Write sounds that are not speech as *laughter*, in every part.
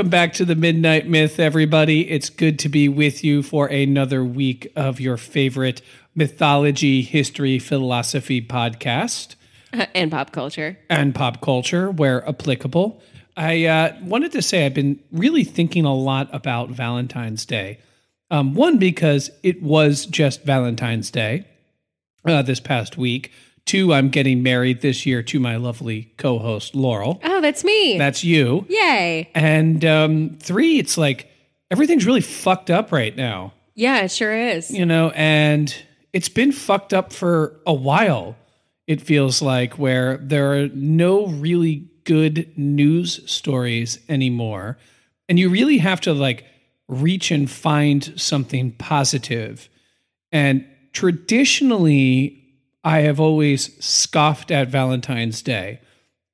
Welcome back to the Midnight Myth, everybody. It's good to be with you for another week of your favorite mythology, history, philosophy podcast *laughs* and pop culture. and pop culture where applicable. I uh, wanted to say I've been really thinking a lot about Valentine's Day. Um, one, because it was just Valentine's Day uh, this past week. Two, I'm getting married this year to my lovely co host, Laurel. Oh, that's me. That's you. Yay. And um, three, it's like everything's really fucked up right now, Yeah, it sure is. you know, and it's been fucked up for a while. It feels like where there are no really good news stories anymore. And you really have to like reach and find something positive. And traditionally, I have always scoffed at Valentine's Day.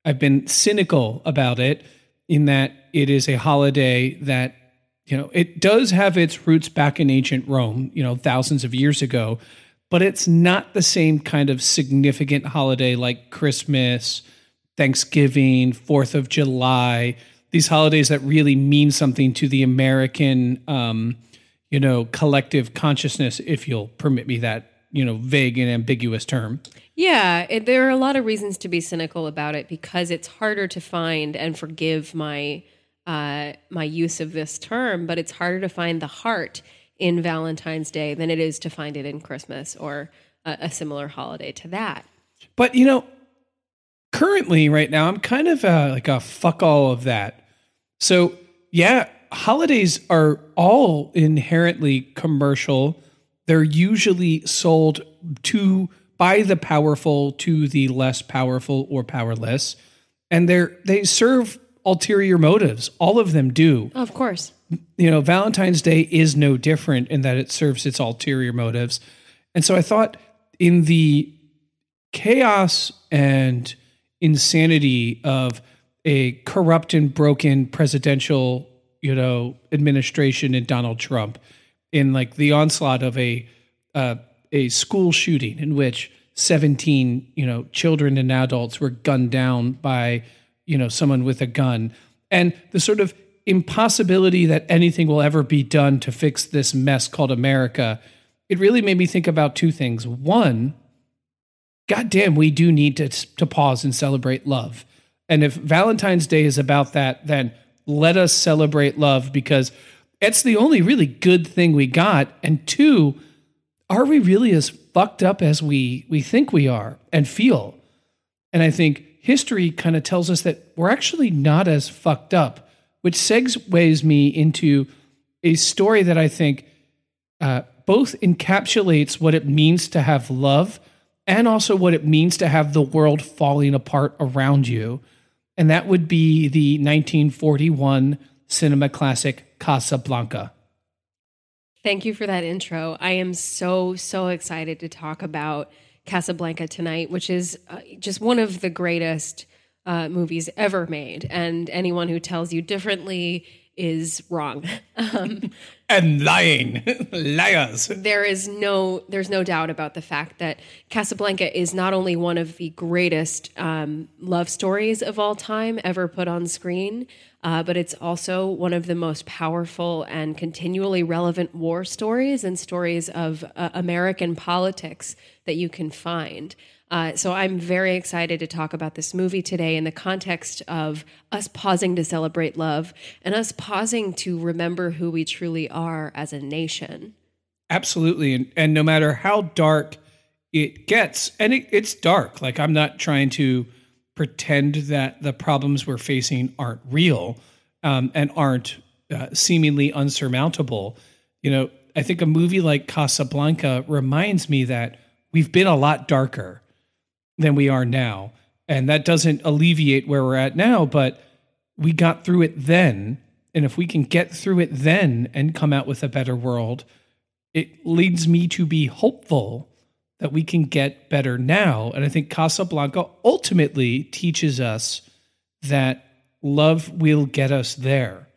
I've been cynical about it in that it is a holiday that, you know, it does have its roots back in ancient Rome, you know, thousands of years ago, but it's not the same kind of significant holiday like Christmas, Thanksgiving, 4th of July, these holidays that really mean something to the American, um, you know, collective consciousness, if you'll permit me that, you know, vague and ambiguous term. Yeah, it, there are a lot of reasons to be cynical about it because it's harder to find and forgive my uh, my use of this term, but it's harder to find the heart in Valentine's Day than it is to find it in Christmas or a, a similar holiday to that. But you know, currently, right now, I'm kind of uh, like a fuck all of that. So yeah, holidays are all inherently commercial. They're usually sold to by the powerful to the less powerful or powerless, and they're they serve ulterior motives. All of them do Of course. you know, Valentine's Day is no different in that it serves its ulterior motives. And so I thought in the chaos and insanity of a corrupt and broken presidential, you know, administration in Donald Trump, in like the onslaught of a uh, a school shooting in which 17, you know, children and adults were gunned down by, you know, someone with a gun. And the sort of impossibility that anything will ever be done to fix this mess called America, it really made me think about two things. One, goddamn, we do need to, to pause and celebrate love. And if Valentine's Day is about that, then let us celebrate love because it's the only really good thing we got. And two, are we really as fucked up as we we think we are and feel? And I think history kind of tells us that we're actually not as fucked up, which segues me into a story that I think uh, both encapsulates what it means to have love and also what it means to have the world falling apart around you. And that would be the 1941 cinema classic Casablanca. Thank you for that intro. I am so, so excited to talk about Casablanca tonight, which is uh, just one of the greatest uh, movies ever made. And anyone who tells you differently is wrong. *laughs* Um, And lying, *laughs* liars. there is no there's no doubt about the fact that Casablanca is not only one of the greatest um, love stories of all time ever put on screen, uh, but it's also one of the most powerful and continually relevant war stories and stories of uh, American politics that you can find. Uh, so I'm very excited to talk about this movie today in the context of us pausing to celebrate love and us pausing to remember who we truly are as a nation. Absolutely. And, and no matter how dark it gets, and it, it's dark, like I'm not trying to pretend that the problems we're facing aren't real um, and aren't uh, seemingly unsurmountable. You know, I think a movie like Casablanca reminds me that we've been a lot darker than we are now. And that doesn't alleviate where we're at now, but we got through it then. And if we can get through it then and come out with a better world, it leads me to be hopeful that we can get better now. And I think Casablanca ultimately teaches us that love will get us there.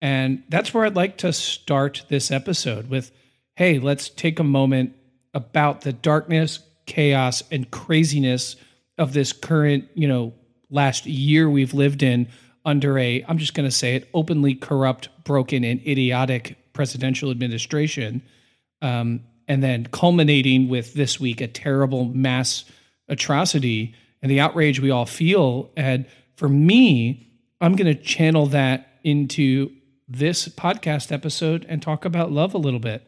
And that's where I'd like to start this episode with hey, let's take a moment about the darkness, chaos, and craziness of this current, you know, last year we've lived in under a, I'm just going to say it, openly corrupt, broken, and idiotic presidential administration. Um, and then culminating with this week a terrible mass atrocity and the outrage we all feel. And for me, I'm going to channel that into this podcast episode and talk about love a little bit.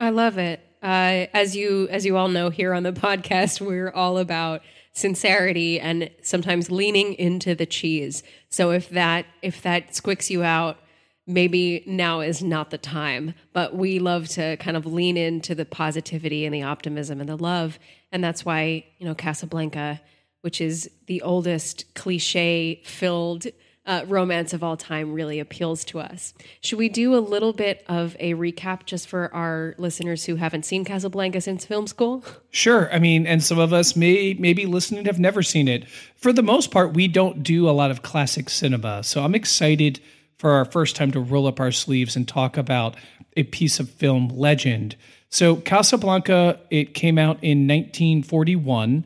I love it. Uh, as you as you all know here on the podcast, we're all about sincerity and sometimes leaning into the cheese. So if that if that squicks you out, maybe now is not the time. But we love to kind of lean into the positivity and the optimism and the love. And that's why, you know, Casablanca, which is the oldest cliche filled uh, romance of all time, really appeals to us. Should we do a little bit of a recap just for our listeners who haven't seen Casablanca since film school? Sure. I mean, and some of us may maybe listening have never seen it. For the most part, we don't do a lot of classic cinema. So I'm excited for our first time to roll up our sleeves and talk about a piece of film legend. So, Casablanca, it came out in 1941.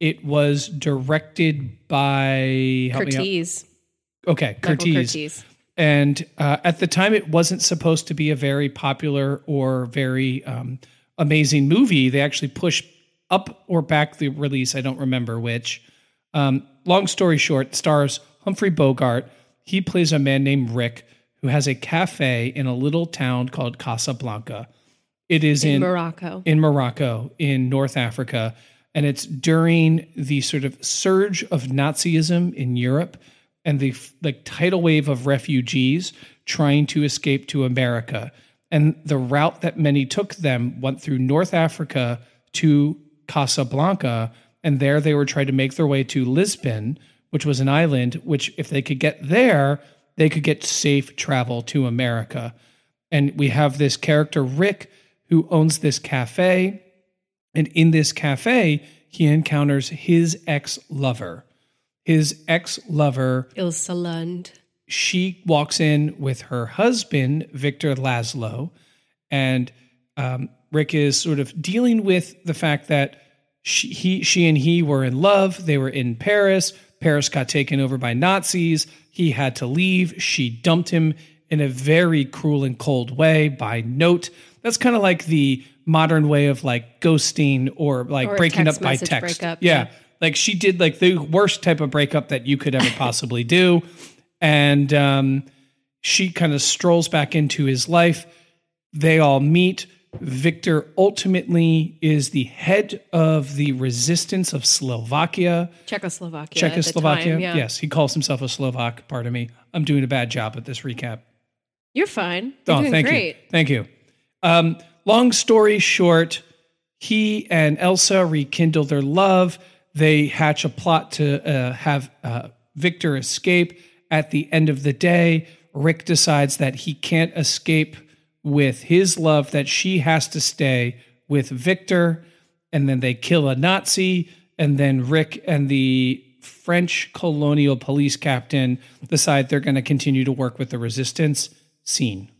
It was directed by Curtiz. Okay, Curtiz. Curtiz. And uh, at the time, it wasn't supposed to be a very popular or very um, amazing movie. They actually pushed up or back the release. I don't remember which. Um, long story short, stars Humphrey Bogart, he plays a man named Rick who has a cafe in a little town called Casablanca. It is in, in Morocco. In Morocco, in North Africa. And it's during the sort of surge of Nazism in Europe and the like tidal wave of refugees trying to escape to America. And the route that many took them went through North Africa to Casablanca. And there they were trying to make their way to Lisbon, which was an island, which, if they could get there, they could get safe travel to America. And we have this character, Rick, who owns this cafe. And in this cafe, he encounters his ex lover. His ex lover, Ilsa Lund. She walks in with her husband, Victor Laszlo. And um, Rick is sort of dealing with the fact that she, he, she and he were in love. They were in Paris. Paris got taken over by Nazis. He had to leave. She dumped him in a very cruel and cold way by note. That's kind of like the modern way of like ghosting or like or breaking up by text. Breakup, yeah. yeah. Like she did like the worst type of breakup that you could ever possibly do. And um, she kind of strolls back into his life. They all meet. Victor ultimately is the head of the resistance of Slovakia. Czechoslovakia. Czechoslovakia. Time, yeah. Yes, he calls himself a Slovak. Pardon me. I'm doing a bad job at this recap. You're fine. You're oh, thank great. you. Thank you. Um, long story short, he and Elsa rekindle their love. They hatch a plot to uh, have uh, Victor escape. At the end of the day, Rick decides that he can't escape with his love that she has to stay with Victor, and then they kill a Nazi, and then Rick and the French colonial police captain decide they're going to continue to work with the resistance. Scene.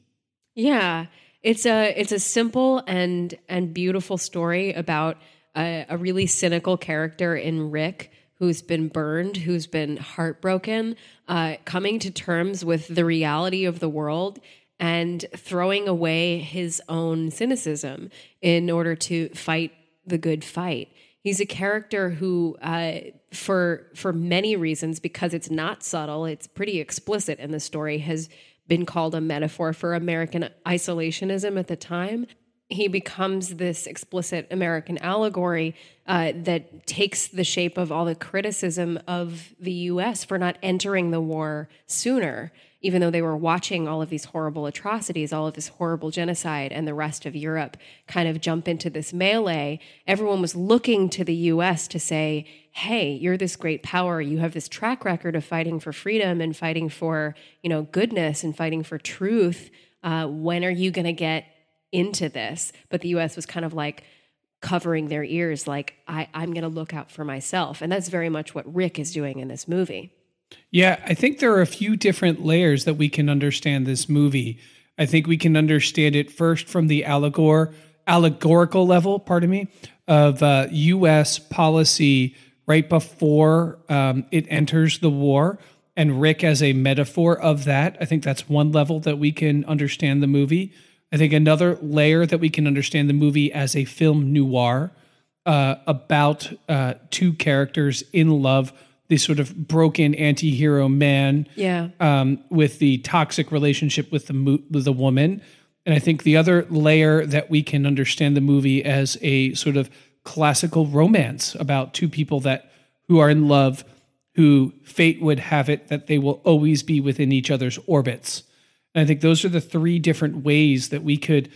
Yeah, it's a it's a simple and and beautiful story about a, a really cynical character in Rick who's been burned, who's been heartbroken, uh, coming to terms with the reality of the world and throwing away his own cynicism in order to fight the good fight. He's a character who, uh, for for many reasons, because it's not subtle, it's pretty explicit in the story, has been called a metaphor for American isolationism at the time. He becomes this explicit American allegory uh, that takes the shape of all the criticism of the U.S. for not entering the war sooner even though they were watching all of these horrible atrocities, all of this horrible genocide, and the rest of Europe kind of jump into this melee, everyone was looking to the US to say, hey, you're this great power. You have this track record of fighting for freedom and fighting for, you know, goodness and fighting for truth. Uh, when are you going to get into this? But the US was kind of like, covering their ears like I, i'm going to look out for myself and that's very much what rick is doing in this movie yeah, I think there are a few different layers that we can understand this movie. I think we can understand it first from the allegor allegorical level, pardon me, of uh, U.S. policy right before um, it enters the war, and Rick as a metaphor of that. I think that's one level that we can understand the movie. I think another layer that we can understand the movie as a film noir uh, about uh, two characters in love the sort of broken anti-hero man yeah. um, with the toxic relationship with the with the woman. And i think the other layer that we can understand the movie as a sort of classical romance about two people that who are in love who fate would have it that they will always be within each other's orbits and i think those are the three different ways that we could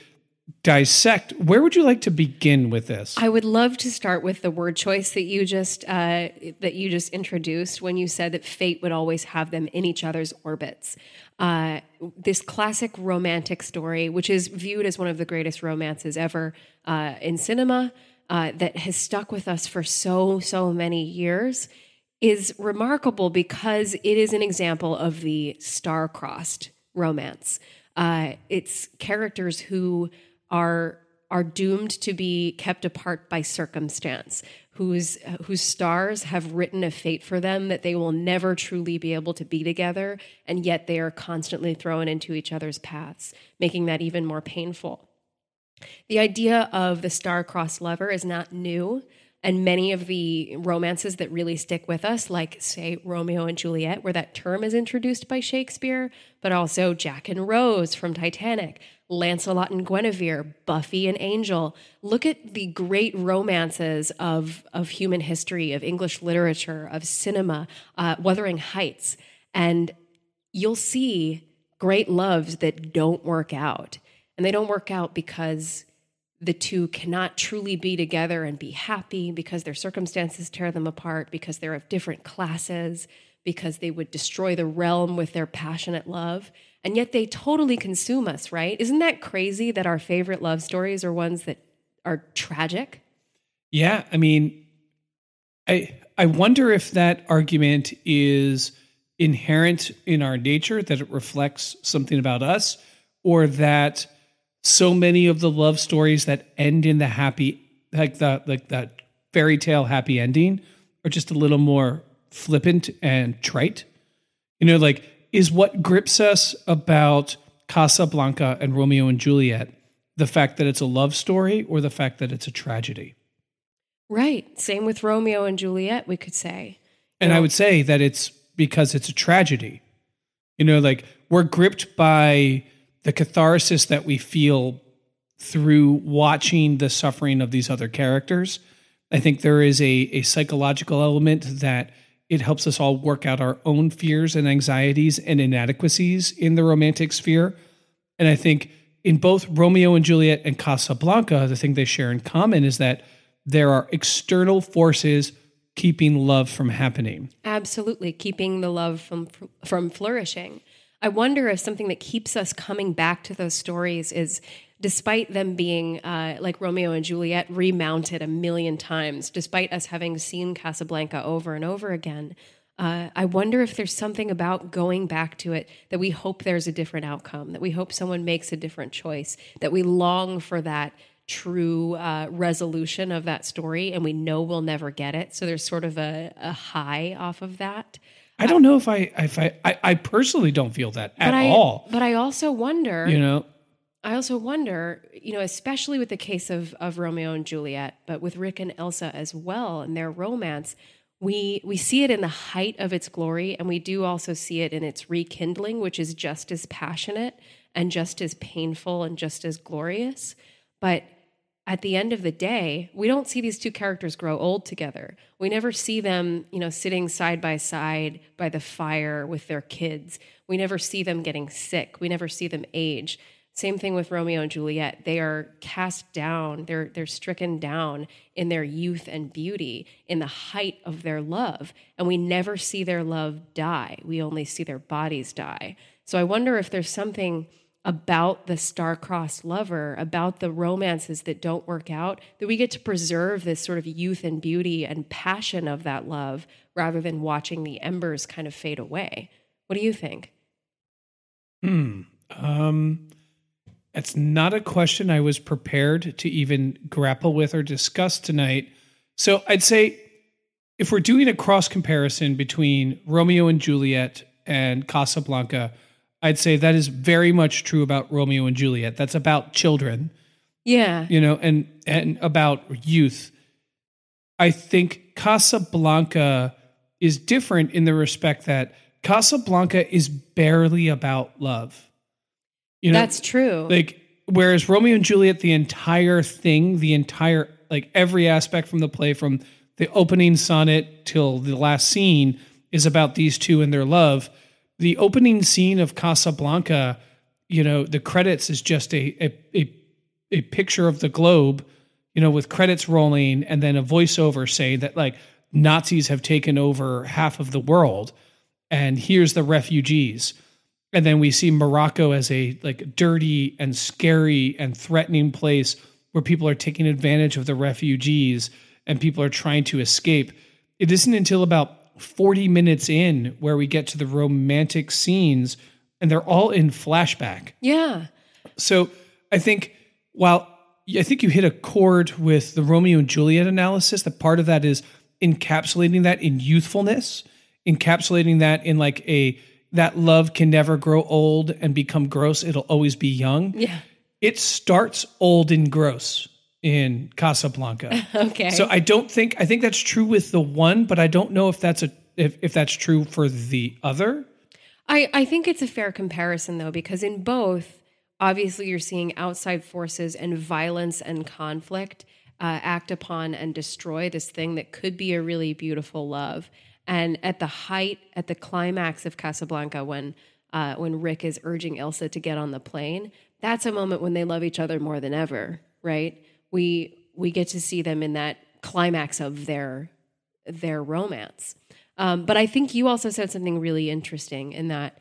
dissect. Where would you like to begin with this? I would love to start with the word choice that you just uh, that you just introduced when you said that fate would always have them in each other's orbits. Uh, this classic romantic story which is viewed as one of the greatest romances ever uh, in cinema uh, that has stuck with us for so so many years is remarkable because it is an example of the star-crossed romance uh, it's characters who are are doomed to be kept apart by circumstance, whose whose stars have written a fate for them that they will never truly be able to be together, and yet they are constantly thrown into each other's paths, making that even more painful. The idea of the star-crossed lover is not new. And many of the romances that really stick with us, like, say, Romeo and Juliet, where that term is introduced by Shakespeare, but also Jack and Rose from Titanic, Lancelot and Guinevere, Buffy and Angel. Look at the great romances of, of human history, of English literature, of cinema, uh, Wuthering Heights, and you'll see great loves that don't work out. And they don't work out because the two cannot truly be together and be happy because their circumstances tear them apart, because they're of different classes, because they would destroy the realm with their passionate love and yet they totally consume us, right? Isn't that crazy that our favorite love stories are ones that are tragic? Yeah, I mean, I I wonder if that argument is inherent in our nature that it reflects something about us or that so many of the love stories that end in the happy like the like that fairy tale happy ending are just a little more flippant and trite. You know, like is what grips us about Casablanca and Romeo and Juliet the fact that it's a love story or the fact that it's a tragedy? Right. Same with Romeo and Juliet, we could say. And know? I would say that it's because it's a tragedy. You know, like we're gripped by the catharsis that we feel through watching the suffering of these other characters. I think there is a, a psychological element that it helps us all work out our own fears and anxieties and inadequacies in the romantic sphere. And I think in both Romeo and Juliet and Casablanca, the thing they share in common is that there are external forces keeping love from happening. Absolutely, keeping the love from from flourishing. I wonder if something that keeps us coming back to those stories is despite them being uh, like Romeo and Juliet remounted a million times, despite us having seen Casablanca over and over again, uh, I wonder if there's something about going back to it that we hope there's a different outcome, that we hope someone makes a different choice, that we long for that true uh, resolution of that story, and we know we'll never get it. So there's sort of a, a high off of that. I don't know if I if I I, I personally don't feel that at I, all. But I also wonder, You know, I also wonder, you know, especially with the case of of Romeo and Juliet, but with Rick and Elsa as well and their romance, we we see it in the height of its glory, and we do also see it in its rekindling, which is just as passionate and just as painful and just as glorious. But at the end of the day, we don't see these two characters grow old together. We never see them, you know, sitting side by side by the fire with their kids. We never see them getting sick. We never see them age. Same thing with Romeo and Juliet. They are cast down, they're they're stricken down in their youth and beauty, in the height of their love, and we never see their love die. We only see their bodies die. So I wonder if there's something about the star-crossed lover, about the romances that don't work out, that we get to preserve this sort of youth and beauty and passion of that love rather than watching the embers kind of fade away. What do you think? Hmm. Um, it's not a question I was prepared to even grapple with or discuss tonight. So I'd say if we're doing a cross comparison between Romeo and Juliet and Casablanca, I'd say that is very much true about Romeo and Juliet. That's about children, Yeah. you know, and and about youth. I think Casablanca is different in the respect that Casablanca is barely about love. You know, That's true. like whereas Romeo and Juliet, the entire thing, the entire like every aspect from the play, from the opening sonnet till the last scene, is about these two and their love. The opening scene of Casablanca, you know, the credits is just a a a, a picture of the globe, you know, with credits rolling and then a voiceover saying that like Nazis have taken over half of the world and here's the refugees and then we see Morocco as a like dirty and scary and threatening place where people are taking advantage of the refugees and people are trying to escape. It isn't until about 40 minutes in where we get to the romantic scenes and they're all in flashback. yeah. So I think while I think you hit a chord with the Romeo and Juliet analysis, that part of that is encapsulating that in youthfulness, encapsulating that in like a that love can never grow old and become gross. It'll always be young. Yeah. It starts old and gross in Casablanca. *laughs* Okay. So I don't think I think that's true with the one, but I don't know if that's a if, if that's true for the other. I, I think it's a fair comparison though, because in both, obviously you're seeing outside forces and violence and conflict uh, act upon and destroy this thing that could be a really beautiful love. And at the height, at the climax of Casablanca, when uh, when Rick is urging Elsa to get on the plane, that's a moment when they love each other more than ever, right? We we get to see them in that climax of their their romance. Um, but I think you also said something really interesting in that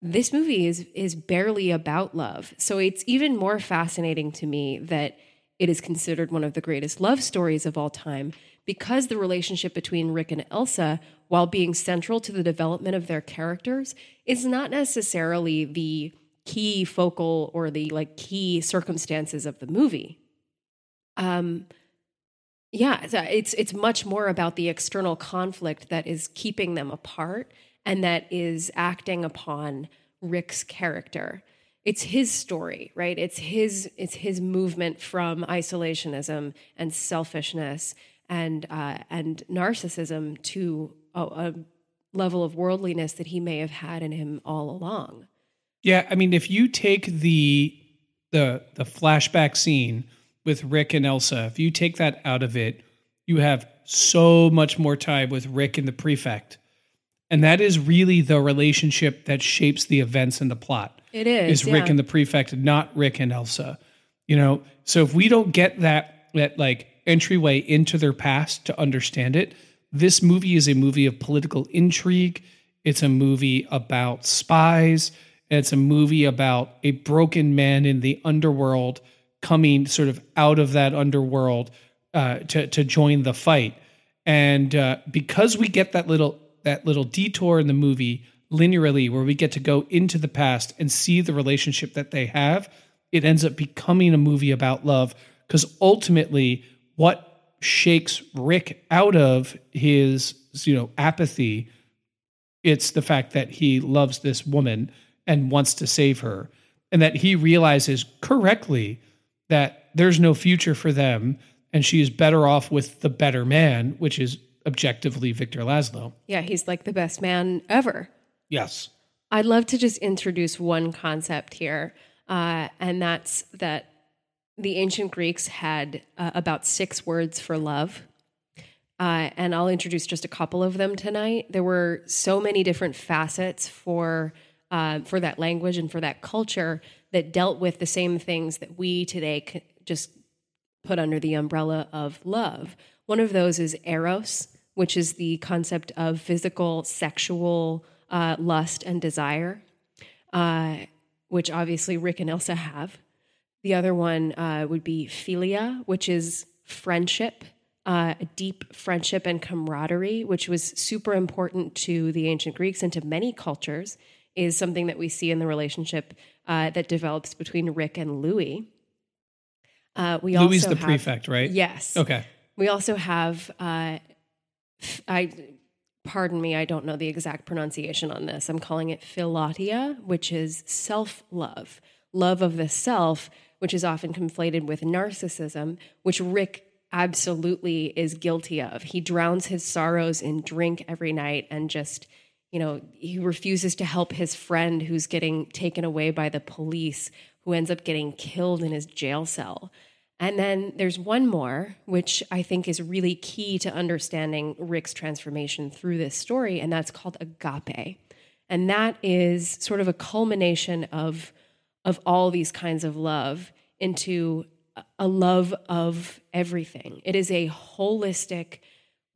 this movie is is barely about love. So it's even more fascinating to me that it is considered one of the greatest love stories of all time because the relationship between Rick and Elsa, while being central to the development of their characters, is not necessarily the key focal or the like key circumstances of the movie. Um, yeah, it's it's much more about the external conflict that is keeping them apart and that is acting upon Rick's character. It's his story, right? It's his it's his movement from isolationism and selfishness and uh, and narcissism to a, a level of worldliness that he may have had in him all along. Yeah, I mean, if you take the the the flashback scene with Rick and Elsa, if you take that out of it, you have so much more time with Rick and the prefect. And that is really the relationship that shapes the events and the plot. It is, Is Rick and the prefect, not Rick and Elsa. You know, so if we don't get that that like entryway into their past to understand it, this movie is a movie of political intrigue. It's a movie about spies. It's a movie about a broken man in the underworld coming sort of out of that underworld uh, to to join the fight. And uh, because we get that little that little detour in the movie linearly, where we get to go into the past and see the relationship that they have, it ends up becoming a movie about love because ultimately what shakes Rick out of his you know apathy it's the fact that he loves this woman and wants to save her and that he realizes correctly that there's no future for them and she is better off with the better man which is objectively Victor Laszlo. Yeah, he's like the best man ever. Yes. I'd love to just introduce one concept here, uh, and that's that the ancient Greeks had uh, about six words for love. Uh, and I'll introduce just a couple of them tonight. There were so many different facets for uh, for that language and for that culture that dealt with the same things that we today just put under the umbrella of love. One of those is eros, which is the concept of physical, sexual uh, lust and desire, uh, which obviously Rick and Elsa have. The other one uh, would be philia, which is friendship, uh, deep friendship and camaraderie, which was super important to the ancient Greeks and to many cultures, is something that we see in the relationship uh, that develops between Rick and Louis. Uh, we Louis also the have, prefect, right? Yes. Okay. We also have I pardon me, I don't know the exact pronunciation on this. I'm calling it philautia, which is self-love, love of the self, which is often conflated with narcissism, which Rick absolutely is guilty of. He drowns his sorrows in drink every night and just you know, he refuses to help his friend who's getting taken away by the police, who ends up getting killed in his jail cell. And then there's one more, which I think is really key to understanding Rick's transformation through this story, and that's called agape. And that is sort of a culmination of, of all these kinds of love into a love of everything. It is a holistic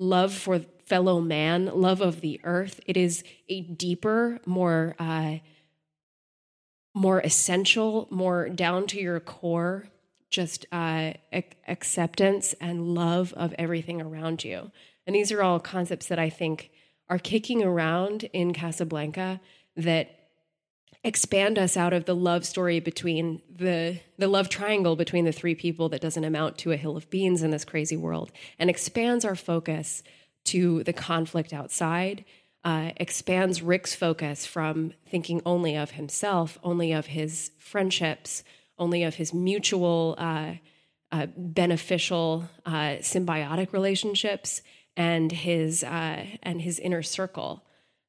love for fellow man, love of the earth. It is a deeper, more uh, more essential, more down to your core just uh, ac- acceptance and love of everything around you. And these are all concepts that I think are kicking around in Casablanca that expand us out of the love story between the the love triangle between the three people that doesn't amount to a hill of beans in this crazy world and expands our focus to the conflict outside uh, expands rick's focus from thinking only of himself only of his friendships only of his mutual uh, uh, beneficial uh, symbiotic relationships and his uh, and his inner circle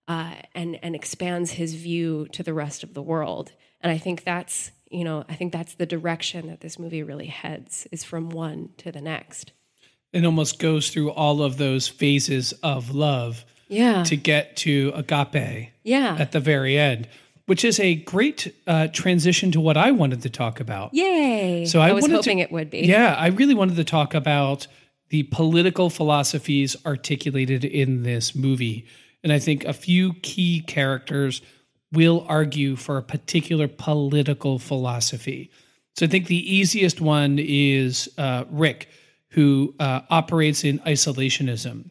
uh, and and expands his view to the rest of the world. And I think that's you know I think that's the direction that this movie really heads is from one to the next it almost goes through all of those phases of love yeah to get to agape yeah at the very end which is a great uh, transition to what I wanted to talk about. Yay! So I, I was hoping to, it would be. Yeah, I really wanted to talk about the political philosophies articulated in this movie, and I think a few key characters will argue for a particular political philosophy. So I think the easiest one is uh, Rick, who uh, operates in isolationism.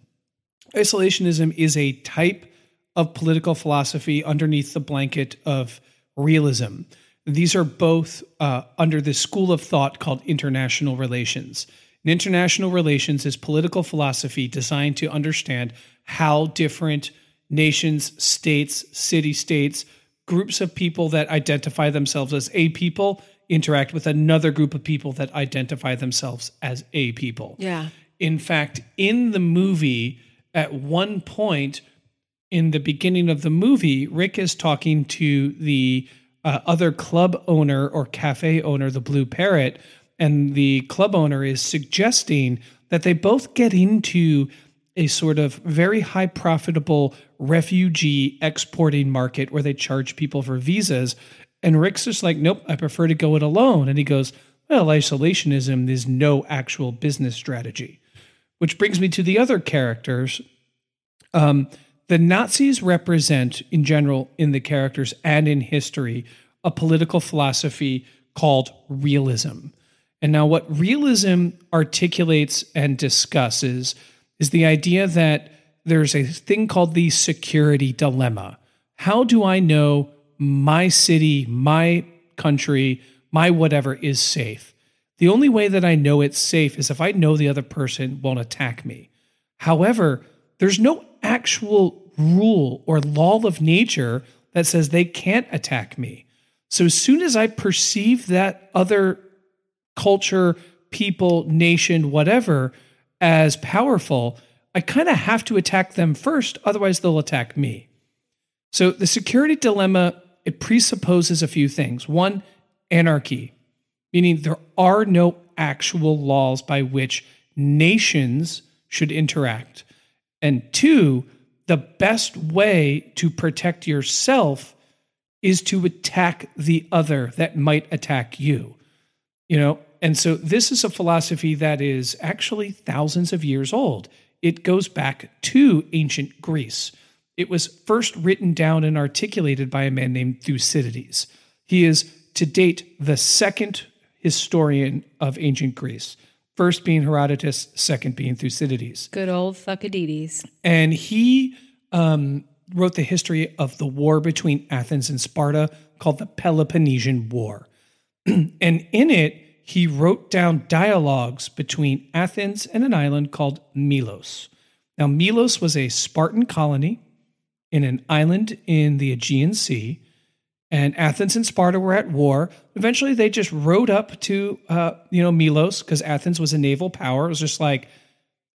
Isolationism is a type of political philosophy underneath the blanket of realism. These are both uh, under the school of thought called international relations. And international relations is political philosophy designed to understand how different nations, states, city states, groups of people that identify themselves as a people interact with another group of people that identify themselves as a people. Yeah. In fact, in the movie, at one point, in the beginning of the movie, Rick is talking to the uh, other club owner or cafe owner, the Blue Parrot, and the club owner is suggesting that they both get into a sort of very high profitable refugee exporting market where they charge people for visas. And Rick's just like, nope, I prefer to go it alone. And he goes, well, isolationism is no actual business strategy. Which brings me to the other characters. Um, the Nazis represent, in general, in the characters and in history, a political philosophy called realism. And now, what realism articulates and discusses is the idea that there's a thing called the security dilemma. How do I know my city, my country, my whatever is safe. The only way that I know it's safe is if I know the other person won't attack me. However, there's no actual rule or law of nature that says they can't attack me. So as soon as I perceive that other culture, people, nation, whatever, as powerful, I kind of have to attack them first, otherwise they'll attack me. So the security dilemma it presupposes a few things. One, anarchy, meaning there are no actual laws by which nations should interact. And two, the best way to protect yourself is to attack the other that might attack you. You know, and so this is a philosophy that is actually thousands of years old. It goes back to ancient Greece. It was first written down and articulated by a man named Thucydides. He is to date the second historian of ancient Greece, first being Herodotus, second being Thucydides. Good old Thucydides. And he um, wrote the history of the war between Athens and Sparta called the Peloponnesian War. *clears throat* and in it, he wrote down dialogues between Athens and an island called Milos. Now, Milos was a Spartan colony in an island in the Aegean Sea, and Athens and Sparta were at war. Eventually, they just rode up to, uh, you know, Milos because Athens was a naval power. It was just like,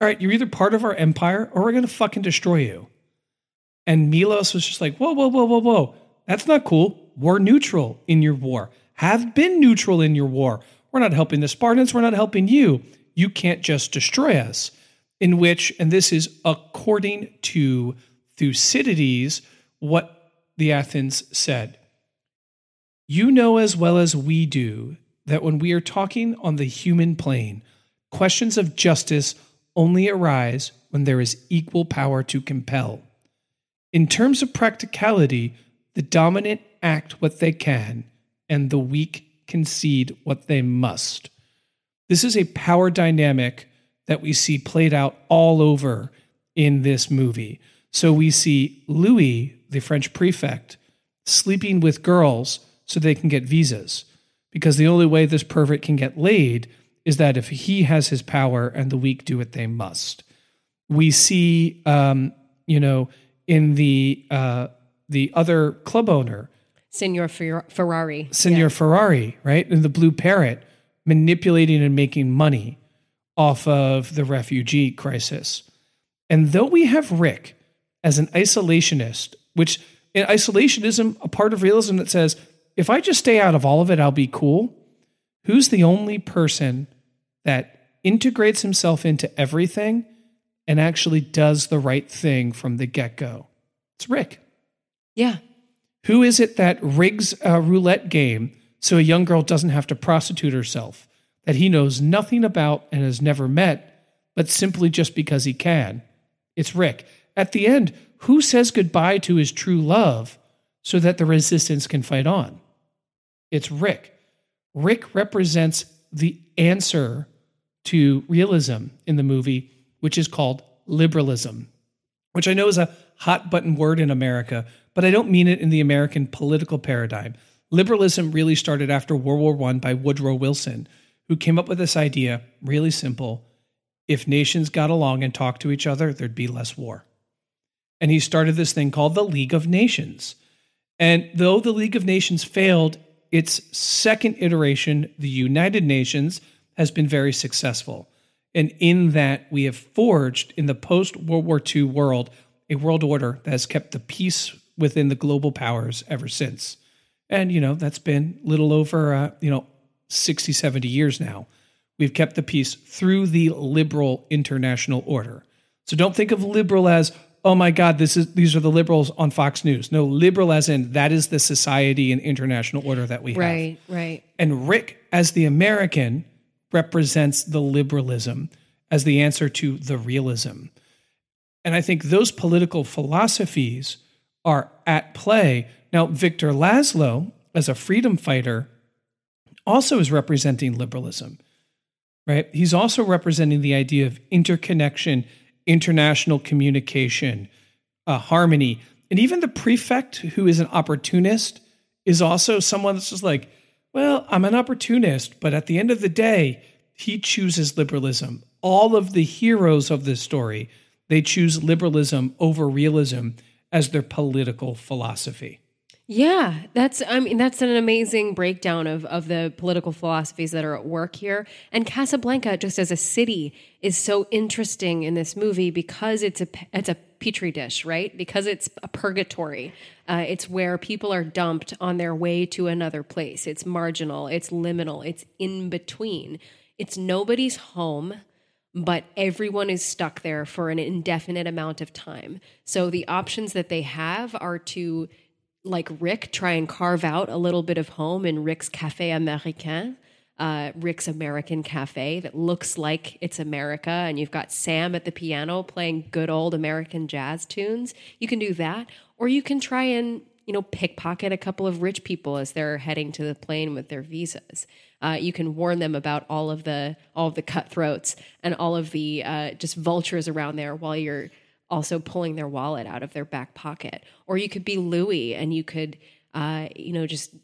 all right, you're either part of our empire or we're to fucking destroy you. And Milos was just like, whoa, whoa, whoa, whoa, whoa. That's not cool. We're neutral in your war. Have been neutral in your war. We're not helping the Spartans. We're not helping you. You can't just destroy us. In which, and this is according to Thucydides, what the Athens said. You know as well as we do that when we are talking on the human plane, questions of justice only arise when there is equal power to compel. In terms of practicality, the dominant act what they can, and the weak concede what they must. This is a power dynamic that we see played out all over in this movie. So we see Louis, the French prefect, sleeping with girls so they can get visas. Because the only way this pervert can get laid is that if he has his power and the weak do what they must. We see, um, you know, in the uh, the other club owner Senor Ferrari. Senor yeah. Ferrari, right? And the Blue Parrot manipulating and making money off of the refugee crisis. And though we have Rick as an isolationist, which in isolationism, a part of realism that says, if I just stay out of all of it, I'll be cool. Who's the only person that integrates himself into everything and actually does the right thing from the get go? It's Rick. Yeah. Who is it that rigs a roulette game so a young girl doesn't have to prostitute herself that he knows nothing about and has never met, but simply just because he can? It's Rick. At the end, who says goodbye to his true love so that the resistance can fight on? It's Rick. Rick represents the answer to realism in the movie, which is called liberalism, which I know is a hot button word in America, but I don't mean it in the American political paradigm. Liberalism really started after World War I by Woodrow Wilson, who came up with this idea really simple. If nations got along and talked to each other, there'd be less war. And he started this thing called the League of Nations. And though the League of Nations failed, its second iteration, the United Nations, has been very successful. And in that, we have forged in the post World War II world a world order that has kept the peace within the global powers ever since. And, you know, that's been little over, uh, you know, 60, 70 years now. We've kept the peace through the liberal international order. So don't think of liberal as, oh my God, this is these are the liberals on Fox News. No, liberal as in that is the society and international order that we have. Right, right. And Rick, as the American, represents the liberalism as the answer to the realism. And I think those political philosophies are at play. Now, Victor Laszlo, as a freedom fighter, also is representing liberalism, right? He's also representing the idea of interconnection, international communication, uh, harmony. And even the prefect, who is an opportunist, is also someone that's just like, well, I'm an opportunist, but at the end of the day, he chooses liberalism. All of the heroes of this story, they choose liberalism over realism as their political philosophy. Yeah, that's I mean that's an amazing breakdown of of the political philosophies that are at work here. And Casablanca just as a city is so interesting in this movie because it's a it's a petri dish, right? Because it's a purgatory. Uh, it's where people are dumped on their way to another place. It's marginal, it's liminal, it's in between. It's nobody's home but everyone is stuck there for an indefinite amount of time. So the options that they have are to like Rick try and carve out a little bit of home in Rick's Cafe Américain, uh, Rick's American Cafe that looks like it's America, and you've got Sam at the piano playing good old American jazz tunes. You can do that, or you can try and you know pickpocket a couple of rich people as they're heading to the plane with their visas. Uh, you can warn them about all of the all of the cutthroats and all of the uh, just vultures around there while you're also pulling their wallet out of their back pocket. Or you could be Louis and you could, uh, you know, just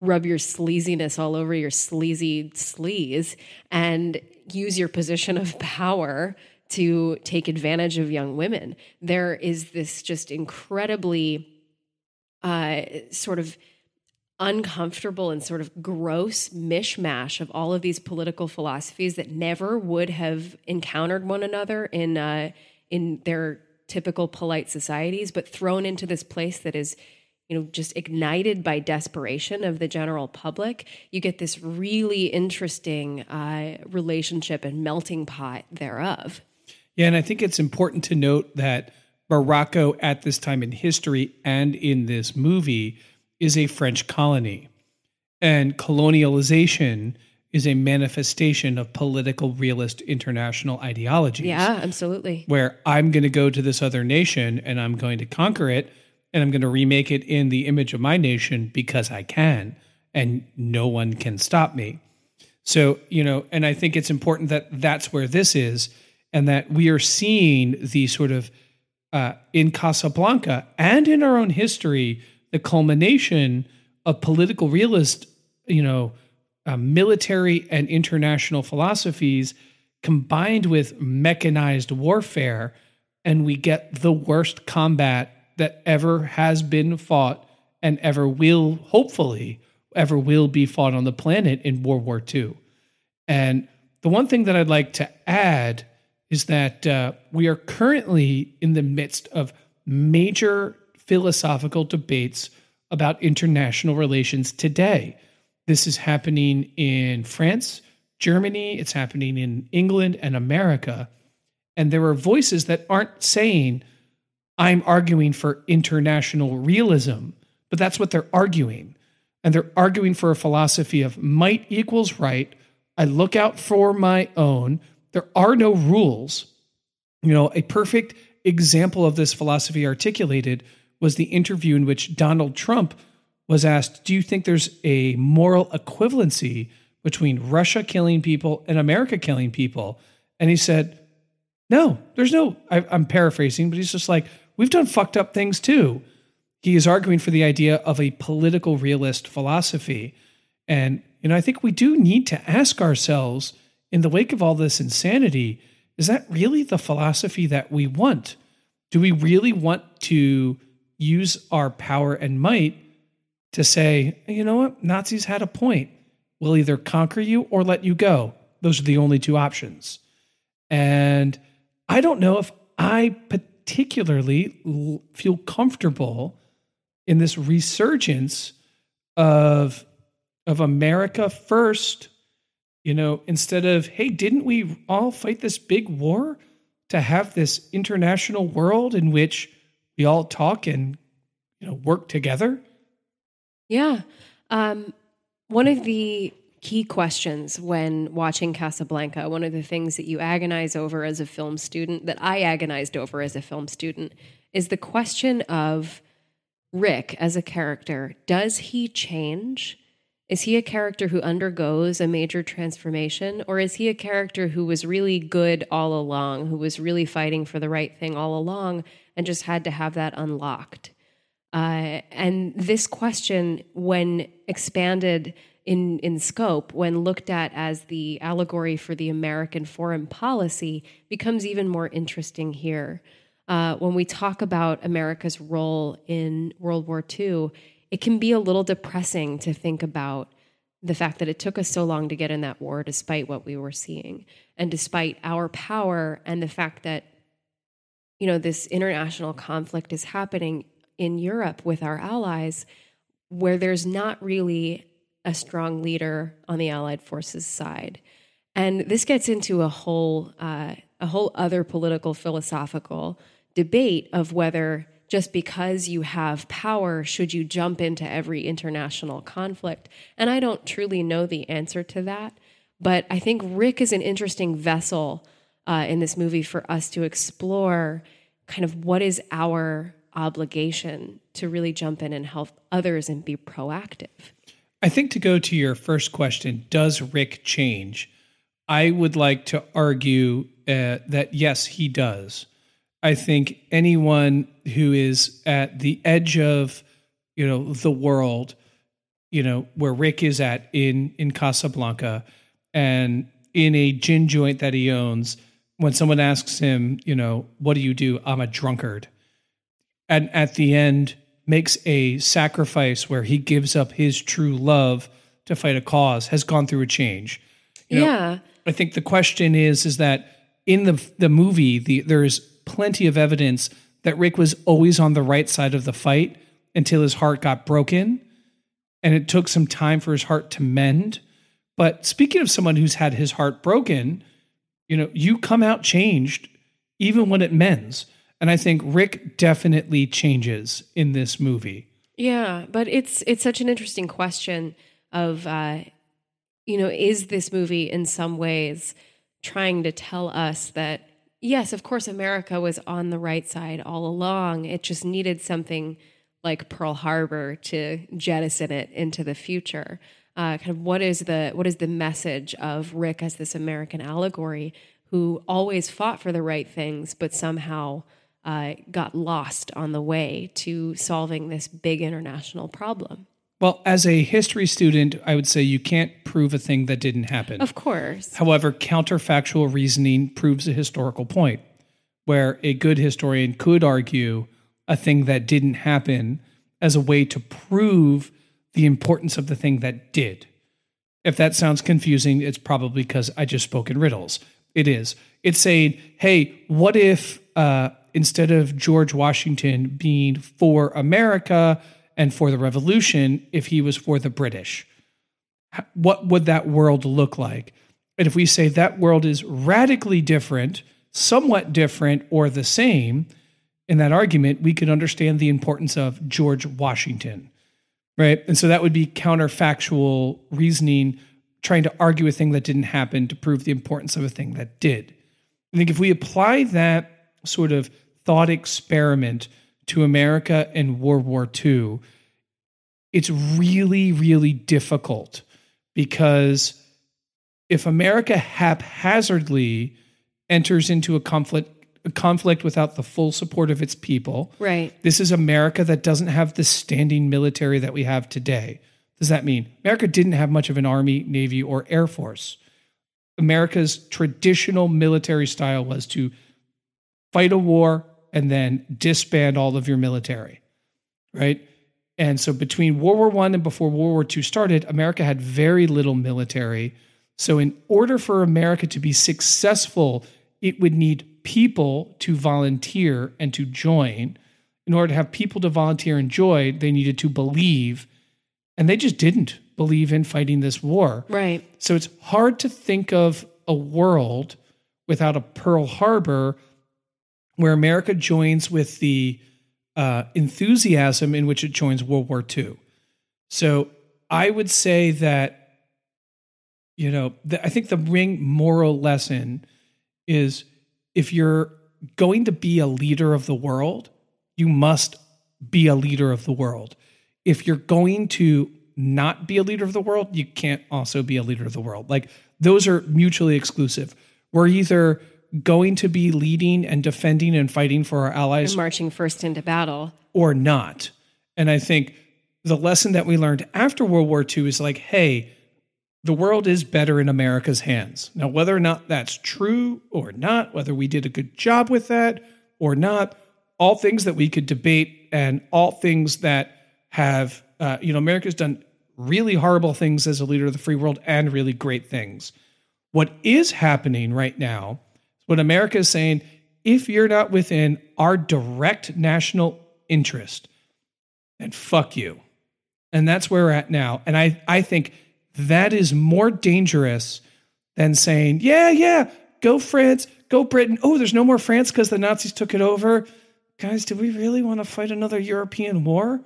rub your sleaziness all over your sleazy sleaze and use your position of *laughs* power to take advantage of young women. There is this just incredibly uh, sort of uncomfortable and sort of gross mishmash of all of these political philosophies that never would have encountered one another in uh, in their typical polite societies, but thrown into this place that is you know just ignited by desperation of the general public you get this really interesting uh, relationship and melting pot thereof. Yeah and i think it's important to note that morocco at this time in history and in this movie is a french colony and colonialization is a manifestation of political realist international ideologies. Yeah, absolutely. Where I'm going to go to this other nation and I'm going to conquer it and I'm going to remake it in the image of my nation because I can and no one can stop me. So, you know, and I think it's important that that's where this is and that we are seeing the sort of uh, in Casablanca and in our own history, the culmination of political realist, you know, uh, military and international philosophies combined with mechanized warfare, and we get the worst combat that ever has been fought and ever will, hopefully, ever will be fought on the planet in World War II. And the one thing that I'd like to add is that uh, we are currently in the midst of major philosophical debates about international relations today. This is happening in France, Germany, it's happening in England and America. And there are voices that aren't saying, I'm arguing for international realism, but that's what they're arguing. And they're arguing for a philosophy of might equals right. I look out for my own. There are no rules. You know, a perfect example of this philosophy articulated was the interview in which Donald Trump was asked, Do you think there's a moral equivalency between Russia killing people and America killing people? And he said, No, there's no, I, I'm paraphrasing, but he's just like, We've done fucked up things too. He is arguing for the idea of a political realist philosophy. And, you know, I think we do need to ask ourselves in the wake of all this insanity, is that really the philosophy that we want? Do we really want to use our power and might to say, you know what, Nazis had a point. We'll either conquer you or let you go. Those are the only two options. And I don't know if I particularly feel comfortable in this resurgence of of America first, you know, instead of, hey, didn't we all fight this big war to have this international world in which we all talk and you know work together? Yeah. Um, one of the key questions when watching Casablanca, one of the things that you agonize over as a film student, that I agonized over as a film student, is the question of Rick as a character. Does he change? Is he a character who undergoes a major transformation, or is he a character who was really good all along, who was really fighting for the right thing all along, and just had to have that unlocked? Uh, and this question, when expanded in, in scope, when looked at as the allegory for the American foreign policy, becomes even more interesting here. Uh, when we talk about America's role in World War II, it can be a little depressing to think about the fact that it took us so long to get in that war despite what we were seeing and despite our power and the fact that you know this international conflict is happening in Europe with our allies where there's not really a strong leader on the allied forces side and this gets into a whole uh, a whole other political philosophical debate of whether just because you have power, should you jump into every international conflict? And I don't truly know the answer to that. But I think Rick is an interesting vessel uh, in this movie for us to explore kind of what is our obligation to really jump in and help others and be proactive. I think to go to your first question, does Rick change? I would like to argue uh, that yes, he does. I think anyone who is at the edge of, you know, the world, you know, where Rick is at in in Casablanca and in a gin joint that he owns, when someone asks him, you know, what do you do? I'm a drunkard. And at the end makes a sacrifice where he gives up his true love to fight a cause has gone through a change. You know, yeah. I think the question is is that in the the movie the there's plenty of evidence that Rick was always on the right side of the fight until his heart got broken. And it took some time for his heart to mend. But speaking of someone who's had his heart broken, you know, you come out changed even when it mends. And I think Rick definitely changes in this movie. Yeah, but it's it's such an interesting question of uh you know, is this movie in some ways trying to tell us that yes, of course, America was on the right side all along. It just needed something like Pearl Harbor to jettison it into the future. Uh, kind of what is the what is the message of Rick as this American allegory who always fought for the right things, but somehow uh, got lost on the way to solving this big international problem. Well, as a history student, I would say you can't prove a thing that didn't happen. Of course. However, counterfactual reasoning proves a historical point, where a good historian could argue a thing that didn't happen as a way to prove the importance of the thing that did. If that sounds confusing, it's probably because I just spoke in riddles. It is. It's saying, hey, what if uh, instead of George Washington being for America, and for the revolution if he was for the British. What would that world look like? And if we say that world is radically different, somewhat different, or the same, in that argument, we could understand the importance of George Washington, right? And so that would be counterfactual reasoning, trying to argue a thing that didn't happen to prove the importance of a thing that did. I think if we apply that sort of thought experiment to America in World War II, it's really, really difficult because if America haphazardly enters into a conflict a conflict without the full support of its people. Right. This is America that doesn't have the standing military that we have today. Does that mean America didn't have much of an army, navy, or air force? America's traditional military style was to fight a war, and then disband all of your military, right? And so between World War One and before World War II started, America had very little military. So in order for America to be successful, it would need people to volunteer and to join. In order to have people to volunteer and join, they needed to believe, and they just didn't believe in fighting this war. Right. So it's hard to think of a world without a Pearl Harbor where America joins with the uh, enthusiasm in which it joins World War II. So I would say that, you know, the, I think the ring moral lesson is if you're going to be a leader of the world, you must be a leader of the world. If you're going to not be a leader of the world, you can't also be a leader of the world. Like those are mutually exclusive. We're either going to be leading and defending and fighting for our allies and marching first into battle or not. And I think the lesson that we learned after World War II is like, hey, the world is better in America's hands. Now, whether or not that's true or not, whether we did a good job with that or not, all things that we could debate and all things that have, uh, you know, America's done really horrible things as a leader of the free world and really great things. What is happening right now, what America is saying, if you're not within our direct national interest, then fuck you. And that's where we're at now. And I, I think that is more dangerous than saying, yeah, yeah, go France, go Britain. Oh, there's no more France because the Nazis took it over. Guys, do we really want to fight another European war?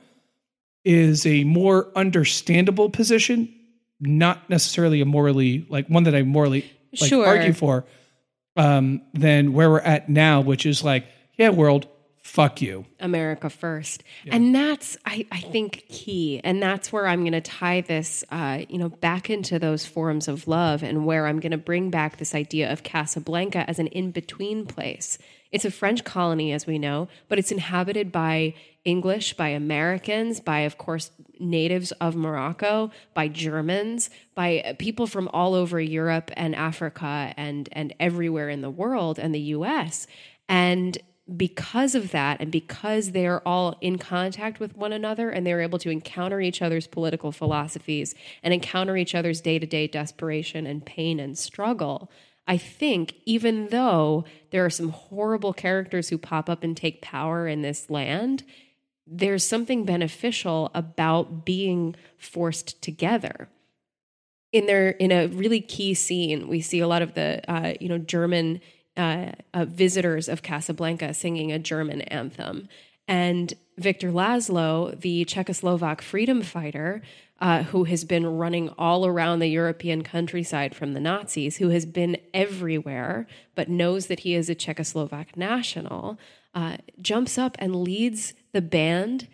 Is a more understandable position, not necessarily a morally like one that I morally like Sure. argue for, um, than where we're at now, which is like, yeah, world, fuck you. America first. And that's, I, I think, key. And that's where I'm going to tie this, uh, you know, back into those forms of love and where I'm going to bring back this idea of Casablanca as an in-between place. It's a French colony, as we know, but it's inhabited by English, by Americans, by, of course, natives of Morocco, by Germans, by people from all over Europe and Africa and, and everywhere in the world and the US. And because of that, and because they're all in contact with one another and they're able to encounter each other's political philosophies and encounter each other's day to day desperation and pain and struggle, I think even though there are some horrible characters who pop up and take power in this land, there's something beneficial about being forced together. In their in a really key scene we see a lot of the uh, you know german uh, uh, visitors of casablanca singing a german anthem. And victor laszlo the czechoslovak freedom fighter uh, who has been running all around the european countryside from the nazis who has been everywhere but knows that he is a czechoslovak national uh, jumps up and leads the band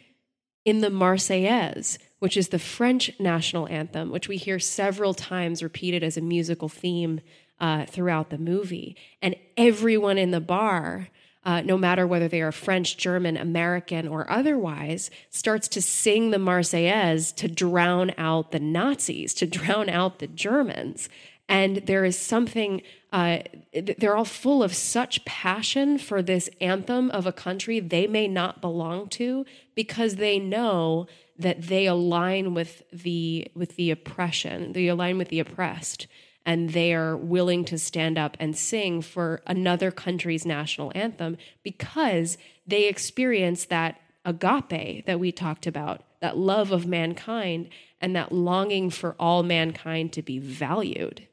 in the Marseillaise, which is the French national anthem, which we hear several times repeated as a musical theme uh, throughout the movie. And everyone in the bar, uh, no matter whether they are French, German, American, or otherwise, starts to sing the Marseillaise to drown out the Nazis, to *laughs* drown out the Germans. And there is something, uh, they're all full of such passion for this anthem of a country they may not belong to because they know that they align with the with the oppression, they align with the oppressed, and they are willing to stand up and sing for another country's national anthem because they experience that agape that we talked about, that love of mankind, and that longing for all mankind to be valued.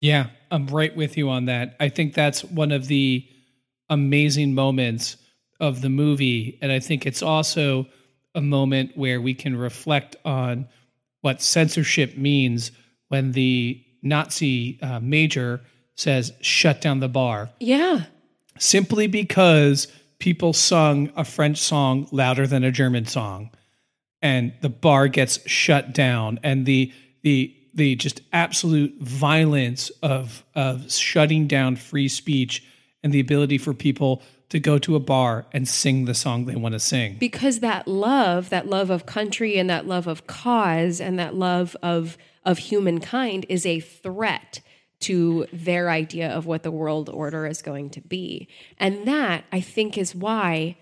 Yeah, I'm right with you on that. I think that's one of the amazing moments of the movie. And I think it's also a moment where we can reflect on what censorship means when the Nazi uh, major says, shut down the bar, Yeah. simply because people sung a French song louder than a German song. And the bar gets shut down. And the, the, the just absolute violence of of shutting down free speech and the ability for people to go to a bar and sing the song they want to sing. because that love that love of country and that love of cause and that love of of humankind is a threat to their idea of what the world order is going to be and that i think is why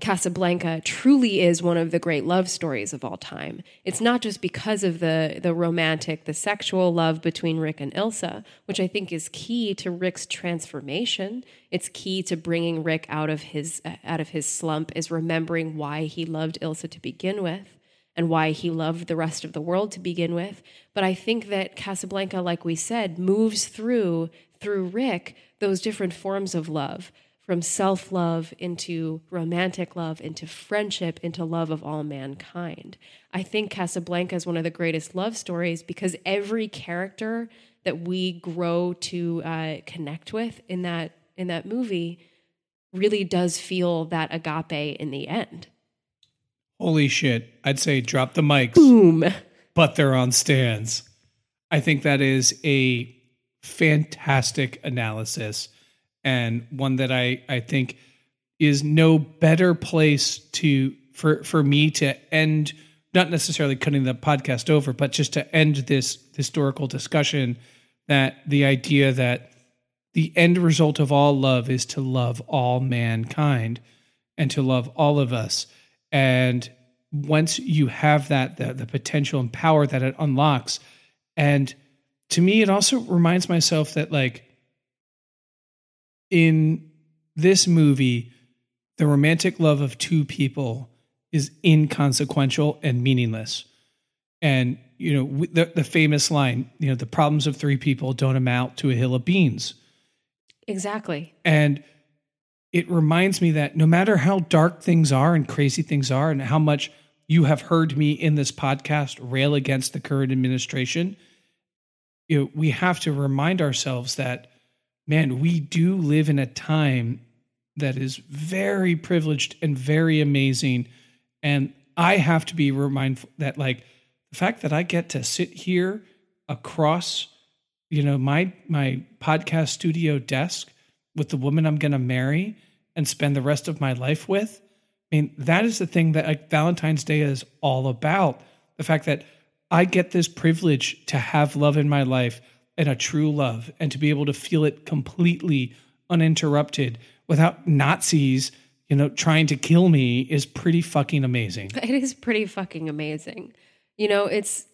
Casablanca truly is one of the great love stories of all time. It's not just because of the the romantic, the sexual love between Rick and Ilsa, which I think is key to Rick's transformation. It's key to bringing Rick out of his uh, out of his slump is remembering why he loved Ilsa to begin with and why he loved the rest of the world to begin with. But I think that Casablanca like we said moves through through Rick those different forms of love from self love into romantic love, into friendship, into love of all mankind. I think Casablanca is one of the greatest love stories because every character that we grow to uh, connect with in that in that movie really does feel that agape in the end. Holy shit. I'd say drop the mics, Boom. but they're on stands. I think that is a fantastic analysis and one that I, I think is no better place to for for me to end not necessarily cutting the podcast over, but just to end this historical discussion that the idea that the end result of all love is to love all mankind and to love all of us. And once you have that, the, the potential and power that it unlocks. And to me, it also reminds myself that, like, in this movie, the romantic love of two people is inconsequential and meaningless. And, you know, the, the famous line, you know, the problems of three people don't amount to a hill of beans. Exactly. And it reminds me that no matter how dark things are and crazy things are, and how much you have heard me in this podcast rail against the current administration, you know, we have to remind ourselves that, man, we do live in a time that is very privileged and very amazing. And I have to be reminded that, like, the fact that I get to sit here across, you know, my my podcast studio desk with the woman I'm going to marry and spend the rest of my life with. I mean, that is the thing that like, Valentine's Day is all about. The fact that I get this privilege to have love in my life and a true love and to be able to feel it completely uninterrupted without Nazis, you know, trying to kill me is pretty fucking amazing. *laughs* It is pretty fucking amazing. You know, it's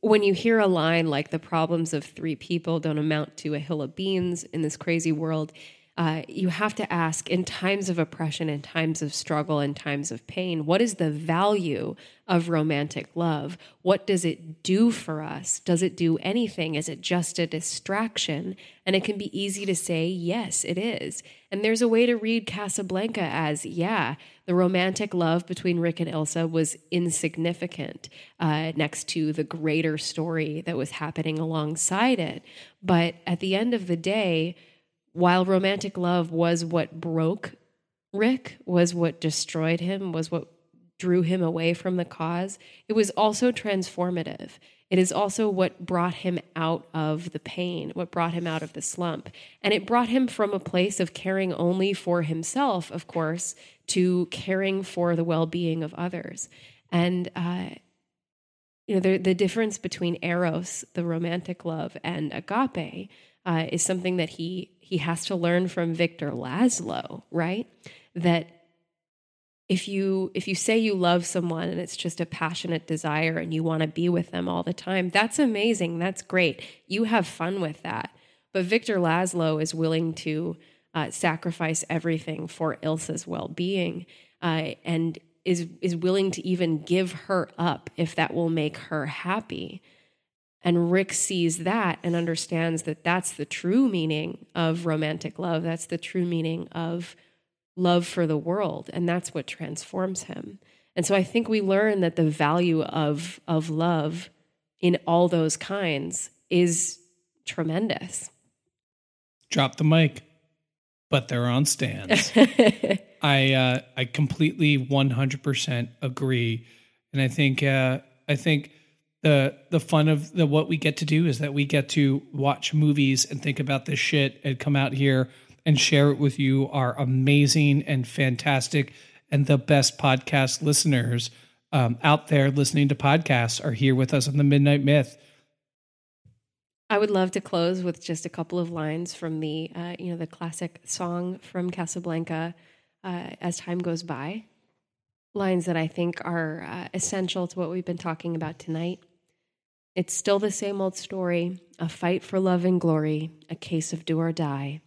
when you hear a line like the problems of three people don't amount to a hill of beans in this crazy world, uh, you have to ask in times of oppression, in times of struggle, in times of pain, what is the value of romantic love? What does it do for us? Does it do anything? Is it just a distraction? And it can be easy to say, yes, it is. And there's a way to read Casablanca as, yeah, the romantic love between Rick and Ilsa was insignificant uh, next to the greater story that was happening alongside it. But at the end of the day, while romantic love was what broke Rick, was what destroyed him, was what drew him away from the cause, it was also transformative. It is also what brought him out of the pain, what brought him out of the slump. And it brought him from a place of caring only for himself, of course, to caring for the well being of others. And, uh, you know, the, the difference between Eros, the romantic love, and agape uh, is something that he he has to learn from Victor Laszlo, right? That if you if you say you love someone and it's just a passionate desire and you want to be with them all the time, that's amazing. That's great. You have fun with that. But Victor Laszlo is willing to uh, sacrifice everything for Ilsa's well-being, uh, and is is willing to even give her up if that will make her happy. And Rick sees that and understands that that's the true meaning of romantic love. That's the true meaning of love for the world. And that's what transforms him. And so I think we learn that the value of, of love in all those kinds is tremendous. Drop the mic, but they're on stands. *laughs* I uh, I completely 100% agree, and I think uh, I think the the fun of the what we get to do is that we get to watch movies and think about this shit and come out here and share it with you our amazing and fantastic and the best podcast listeners um, out there listening to podcasts are here with us on the midnight myth I would love to close with just a couple of lines from the, uh, you know, the classic song from Casablanca, uh, "As Time Goes By." Lines that I think are uh, essential to what we've been talking about tonight. It's still the same old story a fight for love and glory, a case of do or die.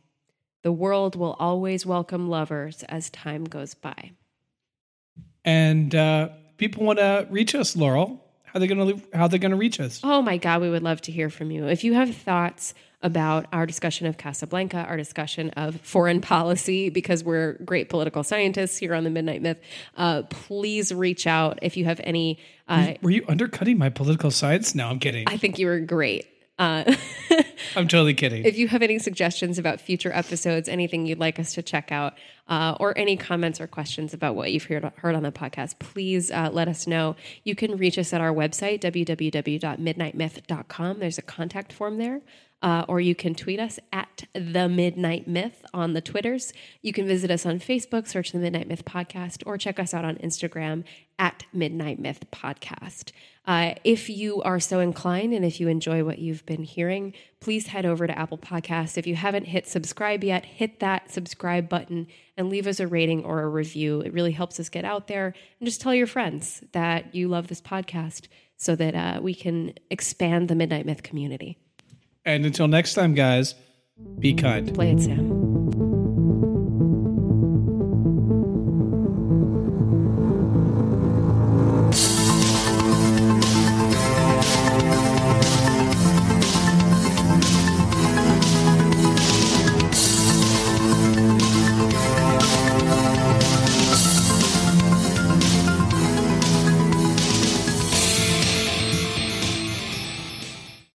The world will always welcome lovers as time goes by. And uh, people want to reach us, Laurel. How are they going to how they going to reach us? Oh my God, we would love to hear from you. If you have thoughts about our discussion of Casablanca, our discussion of foreign policy, because we're great political scientists here on the Midnight Myth, uh, please reach out if you have any. Uh, were you undercutting my political science? No, I'm kidding. I think you were great. Uh, *laughs* I'm totally kidding. If you have any suggestions about future episodes, anything you'd like us to check out, uh, or any comments or questions about what you've heard, heard on the podcast, please uh, let us know. You can reach us at our website, www.midnightmyth.com. There's a contact form there. Uh, or you can tweet us at the Midnight Myth on the Twitters. You can visit us on Facebook, search the Midnight Myth Podcast, or check us out on Instagram at Midnight Myth Podcast. Uh, if you are so inclined and if you enjoy what you've been hearing, please head over to Apple Podcasts. If you haven't hit subscribe yet, hit that subscribe button and leave us a rating or a review. It really helps us get out there and just tell your friends that you love this podcast so that uh, we can expand the Midnight Myth community. And until next time, guys, be kind. Play it, Sam.